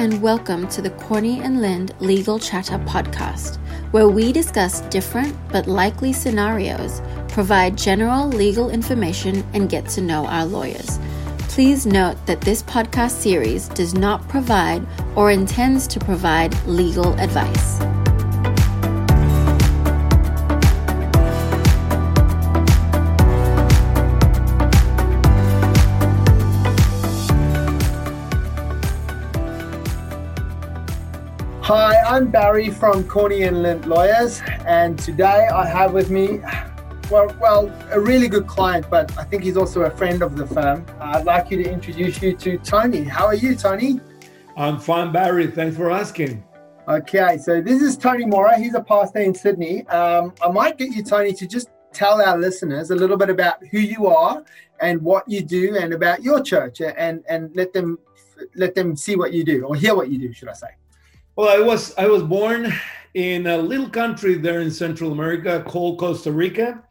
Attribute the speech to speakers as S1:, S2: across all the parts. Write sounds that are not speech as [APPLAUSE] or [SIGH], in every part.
S1: and welcome to the Corney and Lind Legal Chatter podcast, where we discuss different but likely scenarios, provide general legal information, and get to know our lawyers. Please note that this podcast series does not provide or intends to provide legal advice.
S2: I'm Barry from Corney and Lind Lawyers, and today I have with me, well, well, a really good client, but I think he's also a friend of the firm. I'd like you to introduce you to Tony. How are you, Tony?
S3: I'm fine, Barry. Thanks for asking.
S2: Okay, so this is Tony Mora. He's a pastor in Sydney. Um, I might get you, Tony, to just tell our listeners a little bit about who you are and what you do, and about your church, and and let them let them see what you do or hear what you do, should I say?
S3: Well, I was I was born in a little country there in Central America called Costa Rica.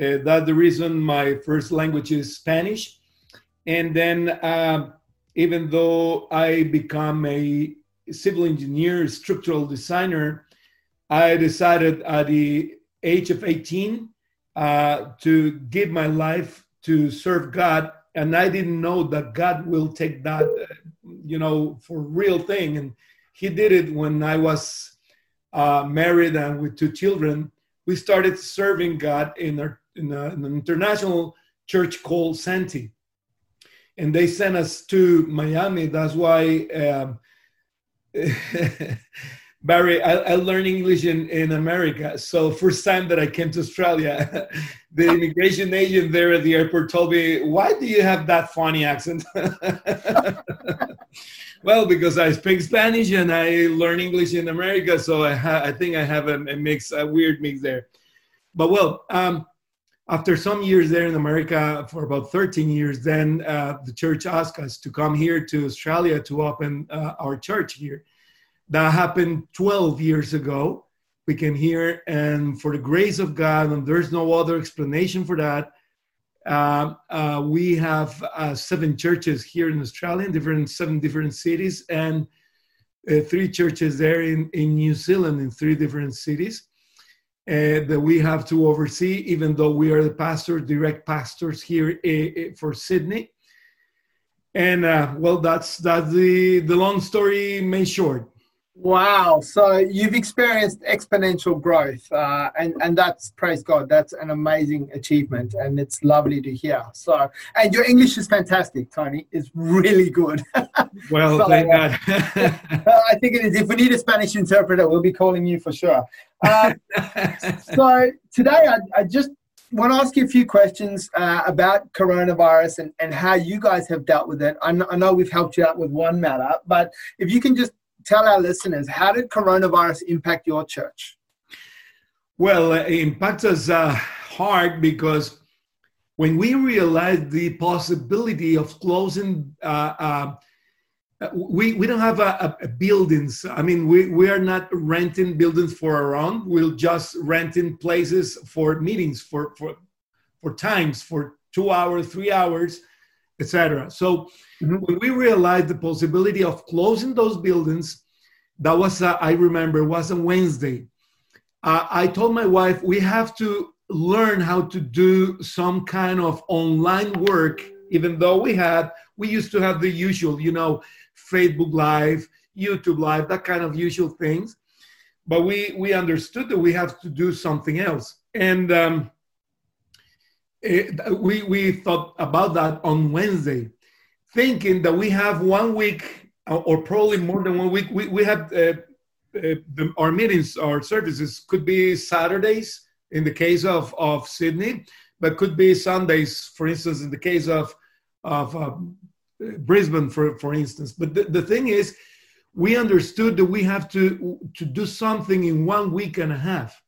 S3: Uh, that's the reason my first language is Spanish. And then, uh, even though I become a civil engineer, structural designer, I decided at the age of 18 uh, to give my life to serve God. And I didn't know that God will take that, uh, you know, for real thing. And he did it when I was uh, married and with two children. We started serving God in, our, in, a, in an international church called Santi. And they sent us to Miami. That's why, um, [LAUGHS] Barry, I, I, learned English in, in America. So first time that I came to Australia, [LAUGHS] the immigration agent there at the airport told me, why do you have that funny accent? [LAUGHS] Well, because I speak Spanish and I learn English in America, so I, ha- I think I have a, a, mix, a weird mix there. But well, um, after some years there in America, for about 13 years, then uh, the church asked us to come here to Australia to open uh, our church here. That happened 12 years ago. We came here, and for the grace of God, and there's no other explanation for that, uh, uh, we have uh, seven churches here in Australia, in different seven different cities, and uh, three churches there in, in New Zealand in three different cities uh, that we have to oversee. Even though we are the pastors, direct pastors here for Sydney, and well, that's that's the the long story made short.
S2: Wow. So you've experienced exponential growth, uh, and, and that's, praise God, that's an amazing achievement, and it's lovely to hear. So, and your English is fantastic, Tony. It's really good. [LAUGHS]
S3: Well, so, thank God. [LAUGHS]
S2: I think it is. If we need a Spanish interpreter, we'll be calling you for sure. Uh, [LAUGHS] so today, I, I just want to ask you a few questions uh, about coronavirus and, and how you guys have dealt with it. I know, I know we've helped you out with one matter, but if you can just tell our listeners how did coronavirus impact your church?
S3: Well, it impacts us uh, hard because when we realized the possibility of closing, uh, uh, we, we don't have a, a, buildings. I mean, we, we are not renting buildings for our own. We're just renting places for meetings, for, for, for times, for two hours, three hours, etc. So mm-hmm. when we realized the possibility of closing those buildings, that was uh, I remember was a Wednesday. Uh, I told my wife we have to learn how to do some kind of online work. Even though we had, we used to have the usual, you know, Facebook Live, YouTube Live, that kind of usual things. But we we understood that we have to do something else, and um, it, we we thought about that on Wednesday, thinking that we have one week or probably more than one week. We we have uh, uh, the, our meetings, our services could be Saturdays in the case of of Sydney, but could be Sundays, for instance, in the case of of um, Brisbane, for for instance. But the, the thing is, we understood that we have to to do something in one week and a half.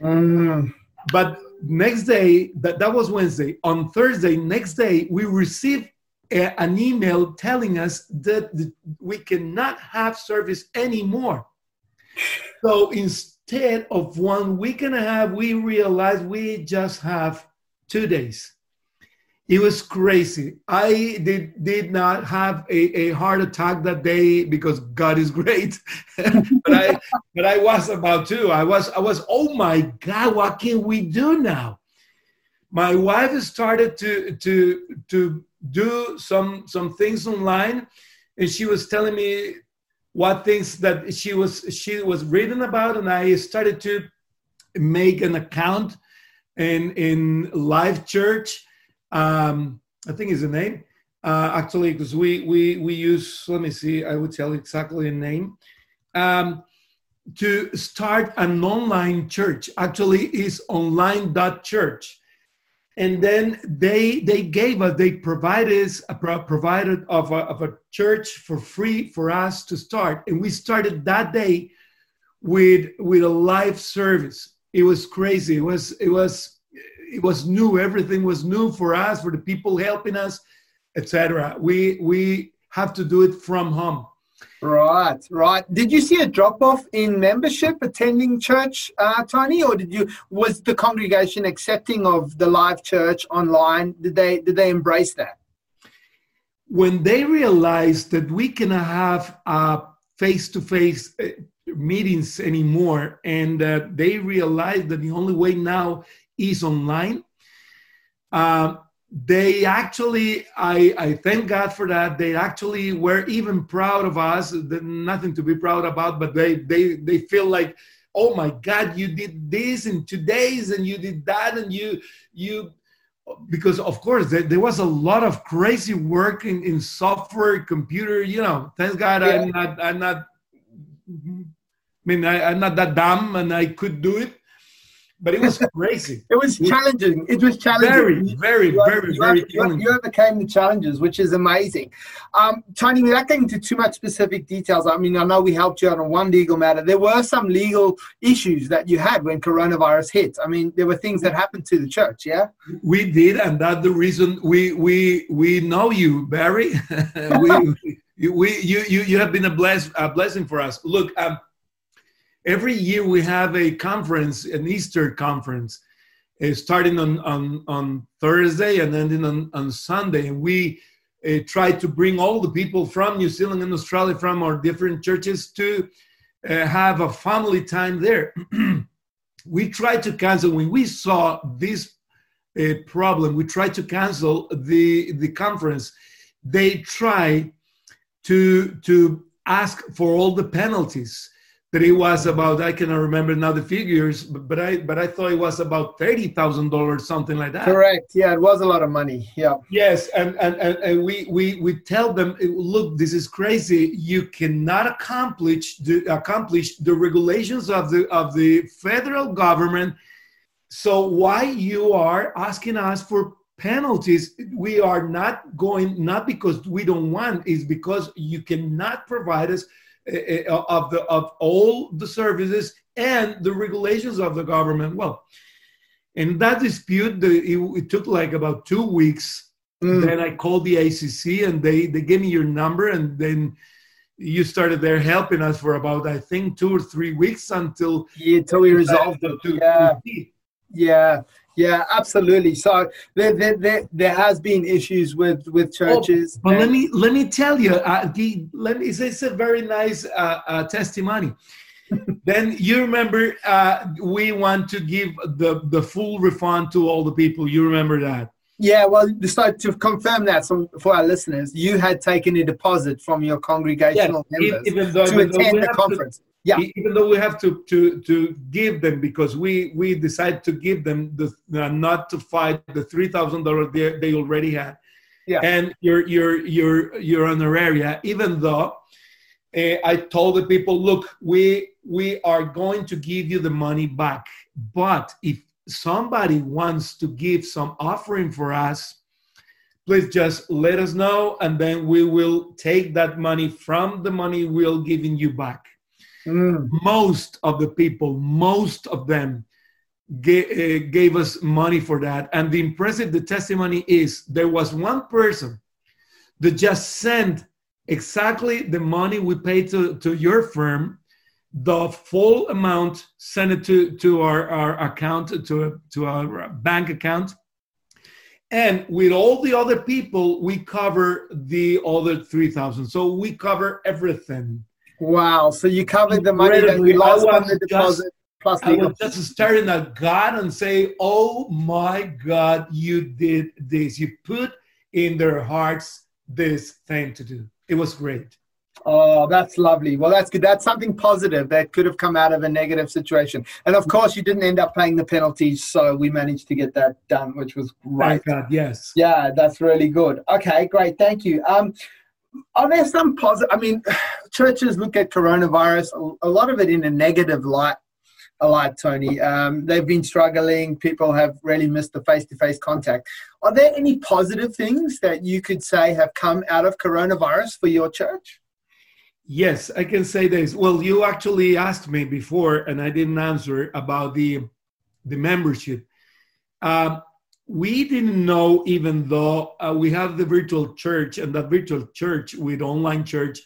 S3: Mm. But next day, that, that was Wednesday. On Thursday, next day, we received a, an email telling us that the, we cannot have service anymore. So instead of one week and a half, we realized we just have two days. It was crazy. I did did not have a, a heart attack that day because God is great, [LAUGHS] but I but I was about to. I was I was oh my God, what can we do now? My wife started to to to do some some things online, and she was telling me what things that she was she was reading about, and I started to make an account in in live church um, I think is the name. Uh, actually, because we we we use. Let me see. I would tell exactly the name. Um, to start an online church. Actually, is online.church. And then they they gave us they provided us a provided of a, of a church for free for us to start, and we started that day with with a live service. It was crazy. It was it was it was new. Everything was new for us, for the people helping us, etc. We we have to do it from home.
S2: Right, right. Did you see a drop off in membership attending church, uh, Tony, or did you was the congregation accepting of the live church online? Did they did they embrace that?
S3: When they realized that we cannot have face to face meetings anymore, and uh, they realized that the only way now is online. Uh, they actually, I, I thank God for that. They actually were even proud of us. Nothing to be proud about, but they they they feel like, oh my God, you did this in two days, and you did that, and you you because of course there, there, was a lot of crazy work in, in software computer you know thank god yeah. i'm not i'm not i mean I, i'm not that dumb and i could do it but it was crazy. [LAUGHS]
S2: it was challenging. It was challenging.
S3: Very, very, you, very,
S2: you,
S3: very
S2: you, challenging. You overcame the challenges, which is amazing. Um, Tony, without getting into too much specific details, I mean, I know we helped you out on one legal matter. There were some legal issues that you had when coronavirus hit. I mean, there were things that happened to the church, yeah?
S3: We did, and that's the reason we we we know you, Barry. [LAUGHS] we, we you, you you have been a bless a blessing for us. Look, um, every year we have a conference, an Easter conference, uh, starting on, on, on Thursday and ending on, on Sunday. And we uh, try to bring all the people from New Zealand and Australia, from our different churches, to uh, have a family time there. [CLEARS THROAT] we tried to cancel when we saw this uh, problem. We tried to cancel the the conference. They tried to to ask for all the penalties that it was about I cannot remember now the figures, but I but I thought it was about thirty thousand dollars, something like that.
S2: Correct. Yeah, it was a lot of money. Yeah.
S3: Yes, and and, and, and we, we we tell them, look, this is crazy. You cannot accomplish the accomplish the regulations of the of the federal government. So why you are asking us for penalties? We are not going not because we don't want, is because you cannot provide us of the of all the services and the regulations of the government. Well, in that dispute, the, it, it, took like about two weeks. Mm. Then I called the ACC and they they gave me your number and then you started there helping us for about I think two or three weeks until
S2: yeah, until we resolved it. To, yeah. To yeah. Yeah, absolutely. So there, there, there, there, has been issues with with churches.
S3: Oh, but let me let me tell you, uh, the, let me. It's a very nice uh, uh, testimony. [LAUGHS] then you remember uh, we want to give the the full refund to all the people. You remember that?
S2: Yeah. Well, so to confirm that so for our listeners, you had taken a deposit from your congregational members even though, to attend the conference. To,
S3: yeah. Even though we have to to to give them because we we decide to give them the uh, not to fight the three thousand dollars they, they already had. Yeah. And your your your your honoraria even though uh, i told the people look we we are going to give you the money back but if somebody wants to give some offering for us please just let us know and then we will take that money from the money we're giving you back Mm. Most of the people, most of them gave, uh, gave us money for that. And the impressive, the testimony is there was one person that just sent exactly the money we paid to, to your firm, the full amount, sent it to, to our, our account, to, to our bank account. and with all the other people, we cover the other 3,000. So we cover everything.
S2: Wow. So you covered the money that we lost on the deposit. Just, plus
S3: I was just staring at God and say, Oh my God, you did this. You put in their hearts this thing to do. It was great.
S2: Oh, that's lovely. Well, that's good. That's something positive that could have come out of a negative situation. And of course, you didn't end up paying the penalties, so we managed to get that done, which was great.
S3: Thank God, yes.
S2: Yeah, that's really good. Okay, great. Thank you. Um, are there some positive? I mean, [SIGHS] churches look at coronavirus a lot of it in a negative light. A light, Tony. Um, they've been struggling. People have really missed the face-to-face contact. Are there any positive things that you could say have come out of coronavirus for your church?
S3: Yes, I can say this. Well, you actually asked me before, and I didn't answer about the the membership. Uh, we didn't know, even though uh, we have the virtual church, and that virtual church with online church,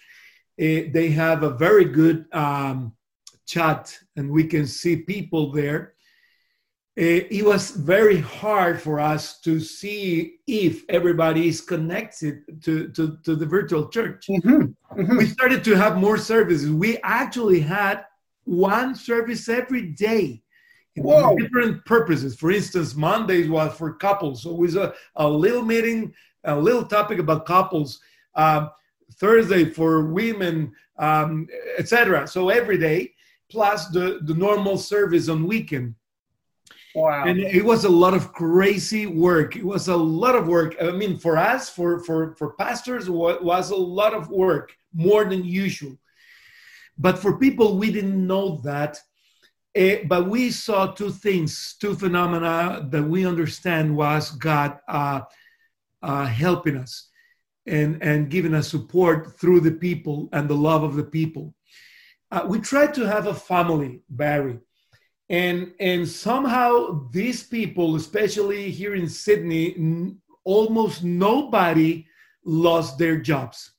S3: uh, they have a very good um, chat, and we can see people there. Uh, it was very hard for us to see if everybody is connected to, to, to the virtual church. Mm-hmm. Mm-hmm. We started to have more services. We actually had one service every day. Whoa. different purposes. For instance, Mondays was for couples. So it was a, a little meeting, a little topic about couples. Um, Thursday for women, um, etc. So every day, plus the, the normal service on weekend.
S2: Wow.
S3: And it was a lot of crazy work. It was a lot of work. I mean, for us, for for for pastors, was a lot of work, more than usual. But for people, we didn't know that. Uh, but we saw two things, two phenomena that we understand was God uh, uh, helping us and, and giving us support through the people and the love of the people. Uh, we tried to have a family, Barry and and somehow these people especially here in sydney n- almost nobody lost their jobs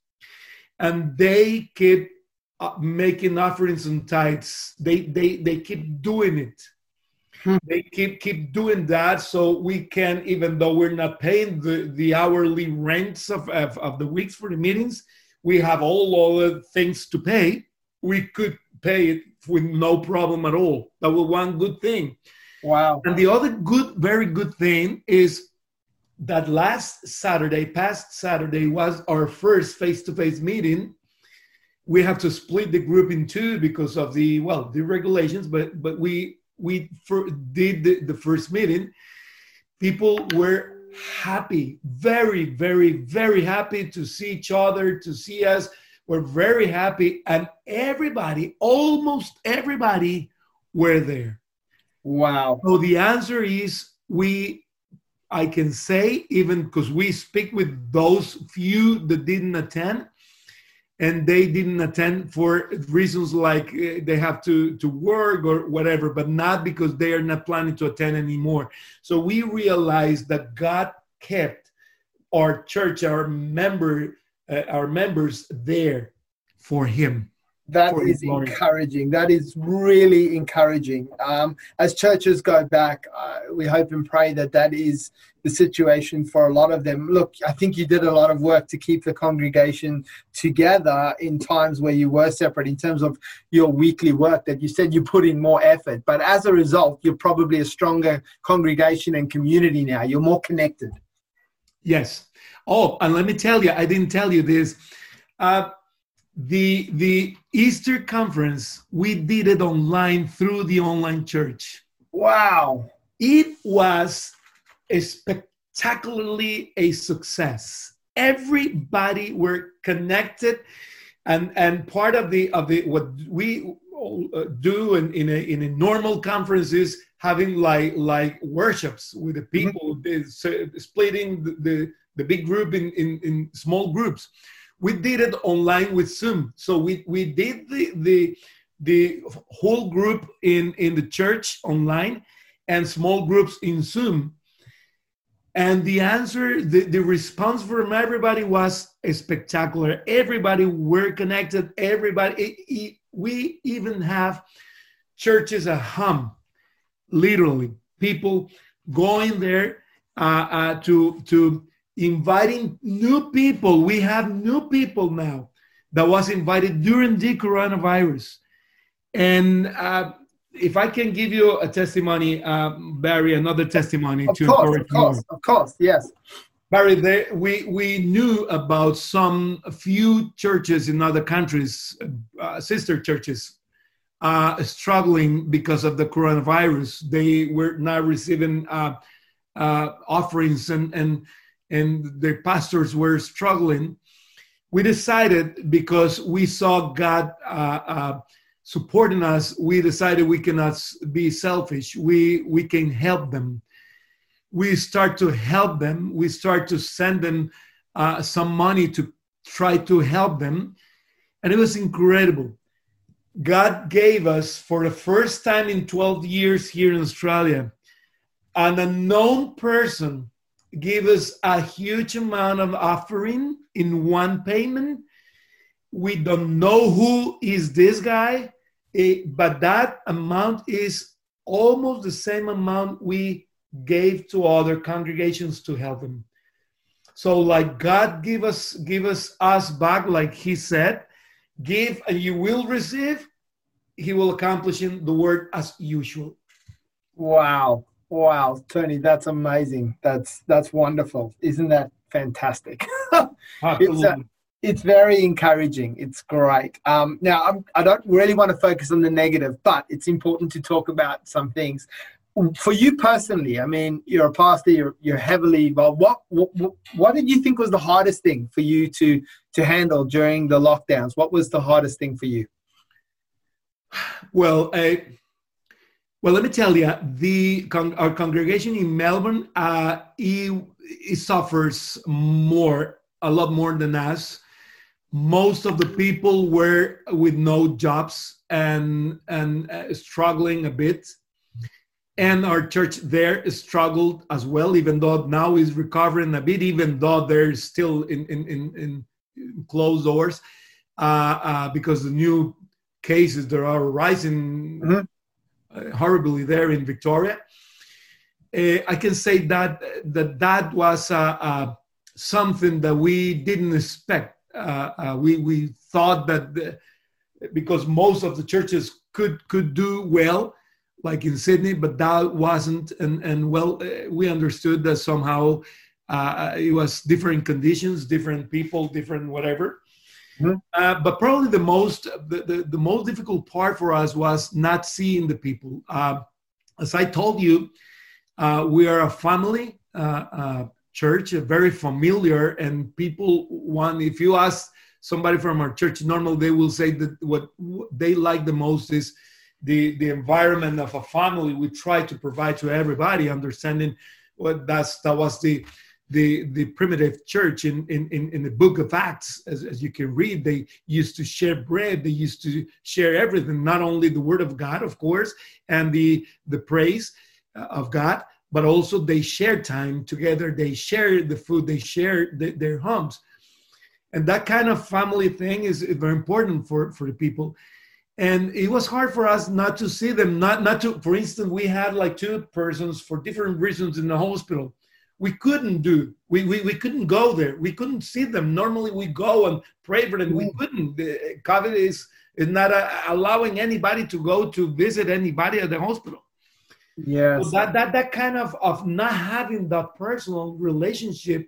S3: and they keep uh, making offerings and tithes they they they keep doing it hmm. they keep keep doing that so we can even though we're not paying the the hourly rents of of, of the weeks for the meetings we have all other things to pay we could pay it with no problem at all. That was one good thing.
S2: Wow.
S3: And the other good, very good thing is that last Saturday, past Saturday, was our first face to face meeting. We have to split the group in two because of the, well, the regulations, but, but we, we did the, the first meeting. People were happy, very, very, very happy to see each other, to see us were very happy, and everybody, almost everybody, were there.
S2: Wow.
S3: So the answer is we, I can say, even because we speak with those few that didn't attend, and they didn't attend for reasons like uh, they have to, to work or whatever, but not because they are not planning to attend anymore. So we realized that God kept our church, our member, uh, our members there for him.
S2: That is encouraging. That is really encouraging. Um, as churches go back, uh, we hope and pray that that is the situation for a lot of them. Look, I think you did a lot of work to keep the congregation together in times where you were separate in terms of your weekly work that you said you put in more effort. But as a result, you're probably a stronger congregation and community now. You're more connected.
S3: Yes. Oh, and let me tell you, I didn't tell you this. Uh, the the Easter conference, we did it online through the online church.
S2: Wow.
S3: It was a spectacularly a success. Everybody were connected and and part of the of the what we uh, do in, in a in a normal conferences having like like worships with the mm-hmm. people mm-hmm. splitting the, the, the big group in, in in small groups we did it online with zoom. So we we did the the the whole group in in the church online and small groups in zoom. And the answer the, the response from everybody was spectacular. Everybody were connected. Everybody it, it, we even have churches at home literally. People going there uh, uh, to to inviting new people. We have new people now that was invited during the coronavirus, and uh, if I can give you a testimony, uh, Barry, another testimony
S2: of
S3: to
S2: course,
S3: encourage
S2: of course,
S3: more.
S2: of course, yes.
S3: Barry, we, we knew about some few churches in other countries, uh, sister churches, uh, struggling because of the coronavirus. They were not receiving uh, uh offerings and, and, and their pastors were struggling. We decided because we saw God uh, uh, supporting us, we decided we cannot be selfish. We, we can help them we start to help them. We start to send them uh, some money to try to help them. And it was incredible. God gave us, for the first time in 12 years here in Australia, an unknown person gave us a huge amount of offering in one payment. We don't know who is this guy, eh, but that amount is almost the same amount we gave to other congregations to help them. So like God give us give us us back, like he said, give and you will receive, he will accomplish in the word as usual.
S2: Wow. Wow, Tony, that's amazing. That's that's wonderful. Isn't that fantastic? [LAUGHS] it's, uh, it's very encouraging. It's great. Um, now, I'm, I do not really want to focus on the negative, but it's important to talk about some things for you personally, I mean, you're a pastor, you're, you're heavily involved. What, what, what did you think was the hardest thing for you to, to handle during the lockdowns? What was the hardest thing for you?
S3: Well, uh, well, let me tell you, the con- our congregation in Melbourne, uh, suffers more, a lot more than us. Most of the people were with no jobs and and uh, struggling a bit and our church there struggled as well even though now is recovering a bit even though they're still in in in, in closed doors uh, uh, because the new cases that are rising mm-hmm. Uh, horribly there in victoria uh, i can say that that that was uh, something that we didn't expect we we thought that the, because most of the churches could could do well like in Sydney, but that wasn't. And, and well, we understood that somehow uh, it was different conditions, different people, different whatever. Mm-hmm. Uh, but probably the most the, the, the, most difficult part for us was not seeing the people. Uh, as I told you, uh, we are a family uh, church, very familiar, and people want. If you ask somebody from our church, normally they will say that what they like the most is the the environment of a family we try to provide to everybody understanding what that's that was the the the primitive church in in in, the book of acts as, as you can read they used to share bread they used to share everything not only the word of god of course and the the praise uh, of god but also they share time together they share the food they share the, their homes. And that kind of family thing is very important for for the people. And it was hard for us not to see them not not to for instance we had like two persons for different reasons in the hospital we couldn't do we, we, we couldn't go there. We couldn't see them. Normally we go and pray for them. We couldn't. The covid is is not uh, allowing anybody to go to visit anybody at the hospital.
S2: Yeah
S3: so that that that kind of of not having that personal relationship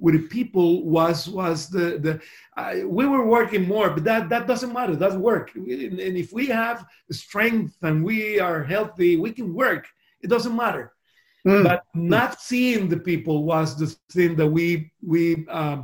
S3: with people was was the the uh, we were working more but that that doesn't matter. That's work. And if we have strength and we are healthy we can work. It doesn't matter mm. but not seeing the people was the thing that we we uh,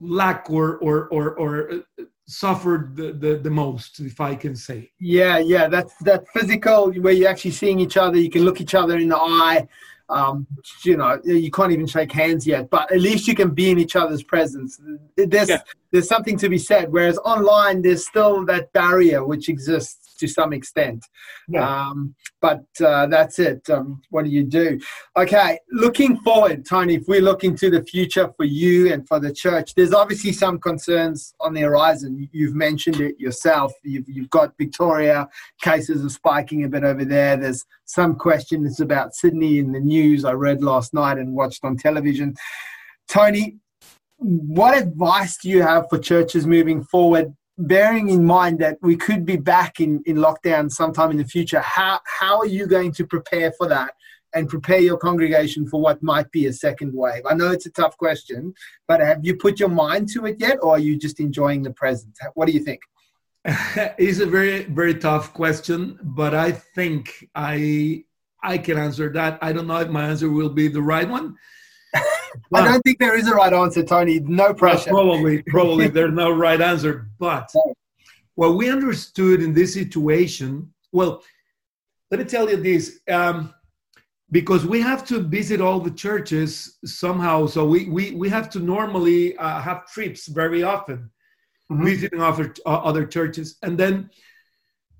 S3: lack or or or, or uh, suffered the, the, the most if i can say
S2: yeah yeah that's that physical where you're actually seeing each other you can look each other in the eye um, you know, you can't even shake hands yet, but at least you can be in each other's presence. There's yeah. there's something to be said. Whereas online, there's still that barrier which exists. To some extent. Yeah. Um, but uh, that's it. Um, what do you do? Okay, looking forward, Tony, if we're looking to the future for you and for the church, there's obviously some concerns on the horizon. You've mentioned it yourself. You've, you've got Victoria, cases are spiking a bit over there. There's some questions about Sydney in the news I read last night and watched on television. Tony, what advice do you have for churches moving forward bearing in mind that we could be back in, in lockdown sometime in the future, how, how are you going to prepare for that and prepare your congregation for what might be a second wave? I know it's a tough question, but have you put your mind to it yet, or are you just enjoying the present? What do you think? [LAUGHS]
S3: it's a very, very tough question, but I think I I can answer that. I don't know if my answer will be the right one. [LAUGHS]
S2: I don't think there is a right answer, Tony. No pressure.
S3: probably, [LAUGHS] probably there's no right answer. But what we understood in this situation, well, let me tell you this. Um, because we have to visit all the churches somehow. So we, we, we have to normally uh, have trips very often, mm-hmm. visiting other, uh, other churches. And then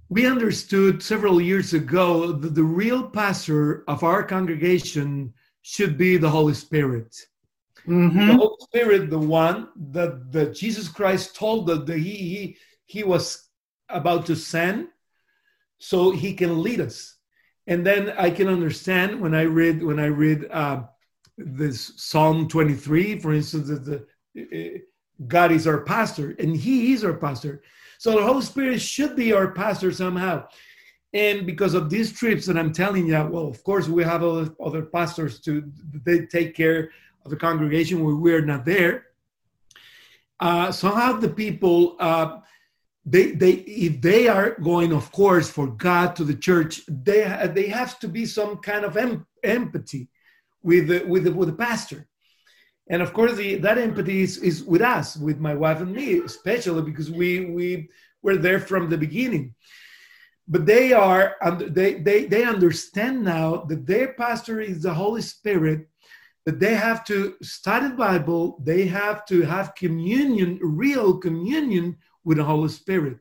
S3: we understood several years ago that the real pastor of our congregation should be the Holy Spirit. Mm-hmm. The Holy Spirit, the one that, that Jesus Christ told that, that he, he, he was about to send so he can lead us. And then I can understand when I read when I read uh, this Psalm 23, for instance, that the, uh, God is our pastor and he is our pastor. So the Holy Spirit should be our pastor somehow. And because of these trips that I'm telling you, well, of course, we have other, other pastors to they take care of the congregation when we're not there. Uh, somehow the people, uh, they, they, if they are going, of course, for God to the church, they, they have to be some kind of em- empathy with the, with the, with the pastor. And of course, the, that empathy is, is with us, with my wife and me, especially because we, we were there from the beginning but they are they, they they understand now that their pastor is the holy spirit that they have to study the bible they have to have communion real communion with the holy spirit.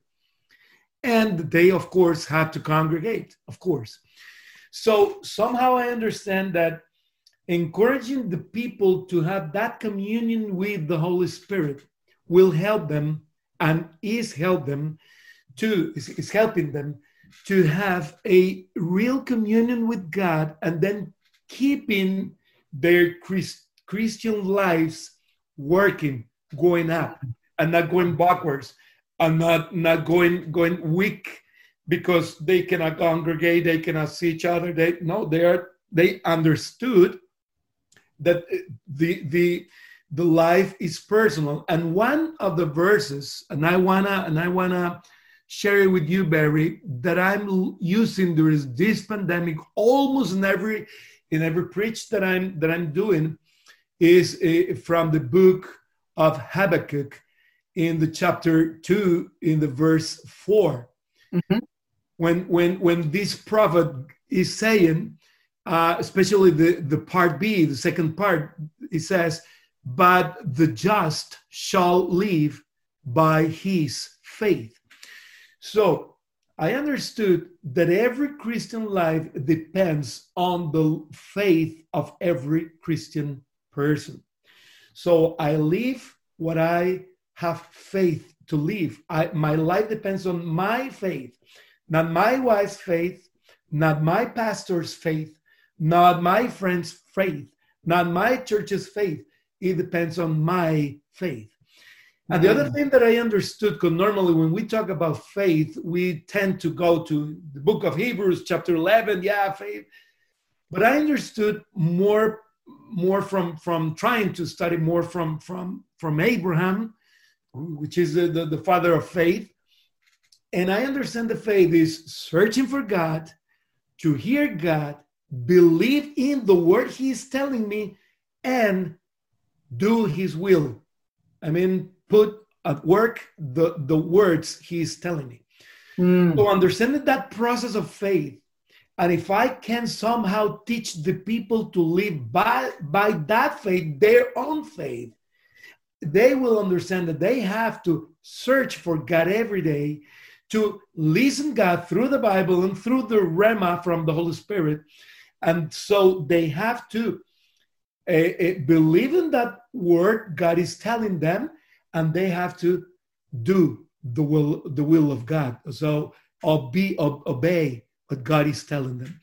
S3: And they of course have to congregate of course. So somehow i understand that encouraging the people to have that communion with the holy spirit will help them and is help them to is, is helping them to have a real communion with God and then keeping their Christ, Christian lives working, going up and not going backwards and not, not going, going weak because they cannot congregate, they cannot see each other. They no, they are they understood that uh, the the the life is personal. And one of the verses, and I wanna and I wanna share it with you, Barry, that I'm using during this pandemic almost in every in every preach that I'm that I'm doing is uh, from the book of Habakkuk in the chapter two in the verse 4 mm-hmm. When when when this prophet is saying, uh, especially the the part B, the second part, it says, "But the just shall live by his faith." So I understood that every Christian life depends on the faith of every Christian person. So I live what I have faith to live. I, my life depends on my faith, not my wife's faith, not my pastor's faith, not my friend's faith, not my church's faith. It depends on my faith. And the other mm. thing that I understood, because normally when we talk about faith, we tend to go to the book of Hebrews, chapter 11, yeah, faith. But I understood more, more from, from trying to study more from, from, from Abraham, which is the, the, the father of faith. And I understand the faith is searching for God, to hear God, believe in the word He is telling me, and do His will. I mean, put at work the, the words he's telling me. Mm. So understanding that process of faith, and if I can somehow teach the people to live by, by that faith, their own faith, they will understand that they have to search for God every day to listen God through the Bible and through the Rhema from the Holy Spirit. And so they have to uh, uh, believe in that word God is telling them, and they have to do the will the will of God. So obey, obey what God is telling them.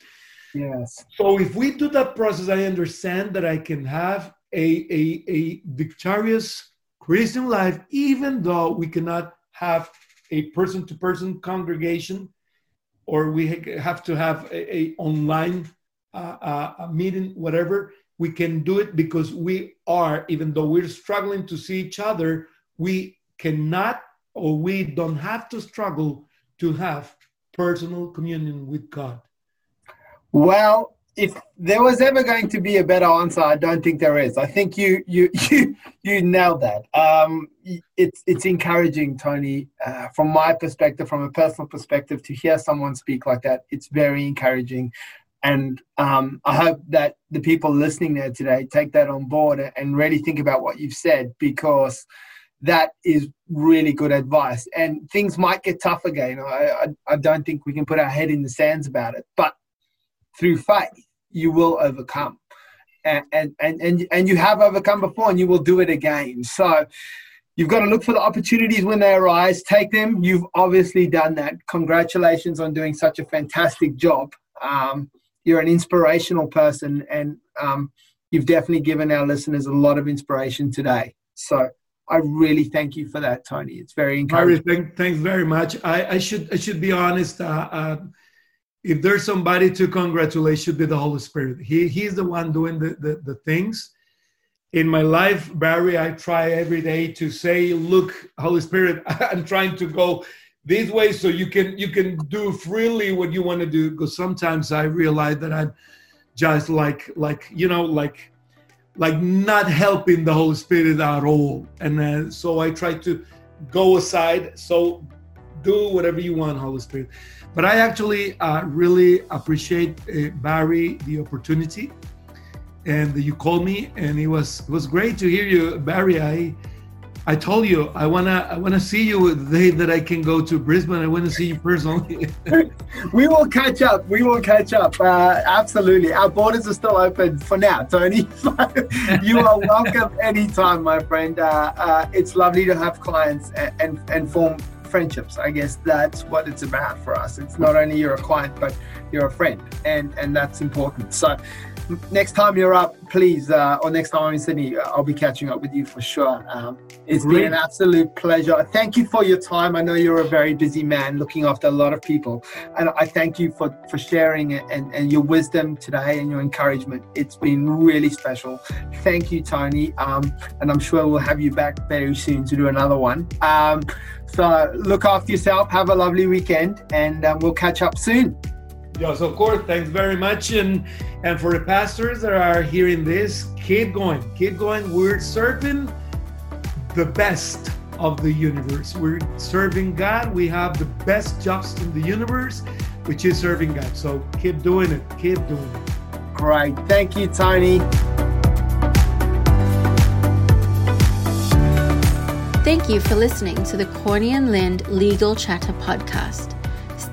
S2: Yes.
S3: So if we do that process, I understand that I can have a, a, a victorious Christian life, even though we cannot have a person-to-person congregation, or we have to have a, a online uh, uh, meeting, whatever. We can do it because we are, even though we're struggling to see each other, we cannot or we don't have to struggle to have personal communion with God.
S2: Well, if there was ever going to be a better answer, I don't think there is. I think you you [LAUGHS] you you nailed that. Um, it's it's encouraging, Tony, uh, from my perspective, from a personal perspective, to hear someone speak like that. It's very encouraging, and um, I hope that the people listening there today take that on board and really think about what you've said because that is really good advice. And things might get tough again. I, I, I don't think we can put our head in the sands about it, but through faith, you will overcome. And, and, and, and you have overcome before and you will do it again. So you've got to look for the opportunities when they arise, take them. You've obviously done that. Congratulations on doing such a fantastic job. Um, you're an inspirational person and um, you've definitely given our listeners a lot of inspiration today. So I really thank you for that, Tony. It's very encouraging.
S3: Thank, thanks very much. I, I, should I should be honest. Uh, uh, if there's somebody to congratulate, should be the Holy Spirit. He he's the one doing the, the, the things. In my life, Barry, I try every day to say, "Look, Holy Spirit, [LAUGHS] I'm trying to go this way, so you can you can do freely what you want to do." Because sometimes I realize that I'm just like like you know like like not helping the Holy Spirit at all. And so I try to go aside. So do whatever you want, Holy Spirit. But I actually uh, really appreciate uh, Barry the opportunity, and you called me, and it was it was great to hear you, Barry. I I told you I wanna I wanna see you the day that I can go to Brisbane. I want to see you personally. [LAUGHS]
S2: we will catch up. We will catch up. Uh, absolutely. Our borders are still open for now, Tony. [LAUGHS] you are welcome anytime, my friend. Uh, uh, it's lovely to have clients and, and, and form friendships. I guess that's what it's about for us. It's not only you're a client, but you're a friend, and and that's important. So next time you're up, please, uh, or next time I'm in Sydney, uh, I'll be catching up with you for sure. Um, it's Great. been an absolute pleasure. Thank you for your time. I know you're a very busy man looking after a lot of people. And I thank you for, for sharing it and, and your wisdom today and your encouragement. It's been really special. Thank you, Tony. Um, and I'm sure we'll have you back very soon to do another one. Um, so look after yourself. Have a lovely weekend and um, we'll catch up soon.
S3: Yes, of course. Thanks very much. And and for the pastors that are hearing this, keep going, keep going. We're serving the best of the universe. We're serving God. We have the best jobs in the universe, which is serving God. So keep doing it. Keep doing it.
S2: Great. Thank you, Tony.
S1: Thank you for listening to the Corney and Lind Legal Chatter podcast.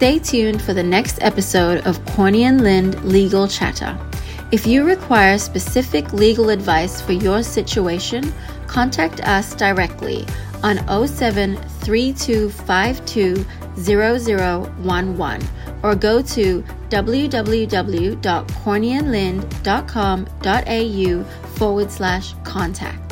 S1: Stay tuned for the next episode of Corney and Lind Legal Chatter. If you require specific legal advice for your situation, contact us directly on 07 or go to www.corneyandlind.com.au forward slash contact.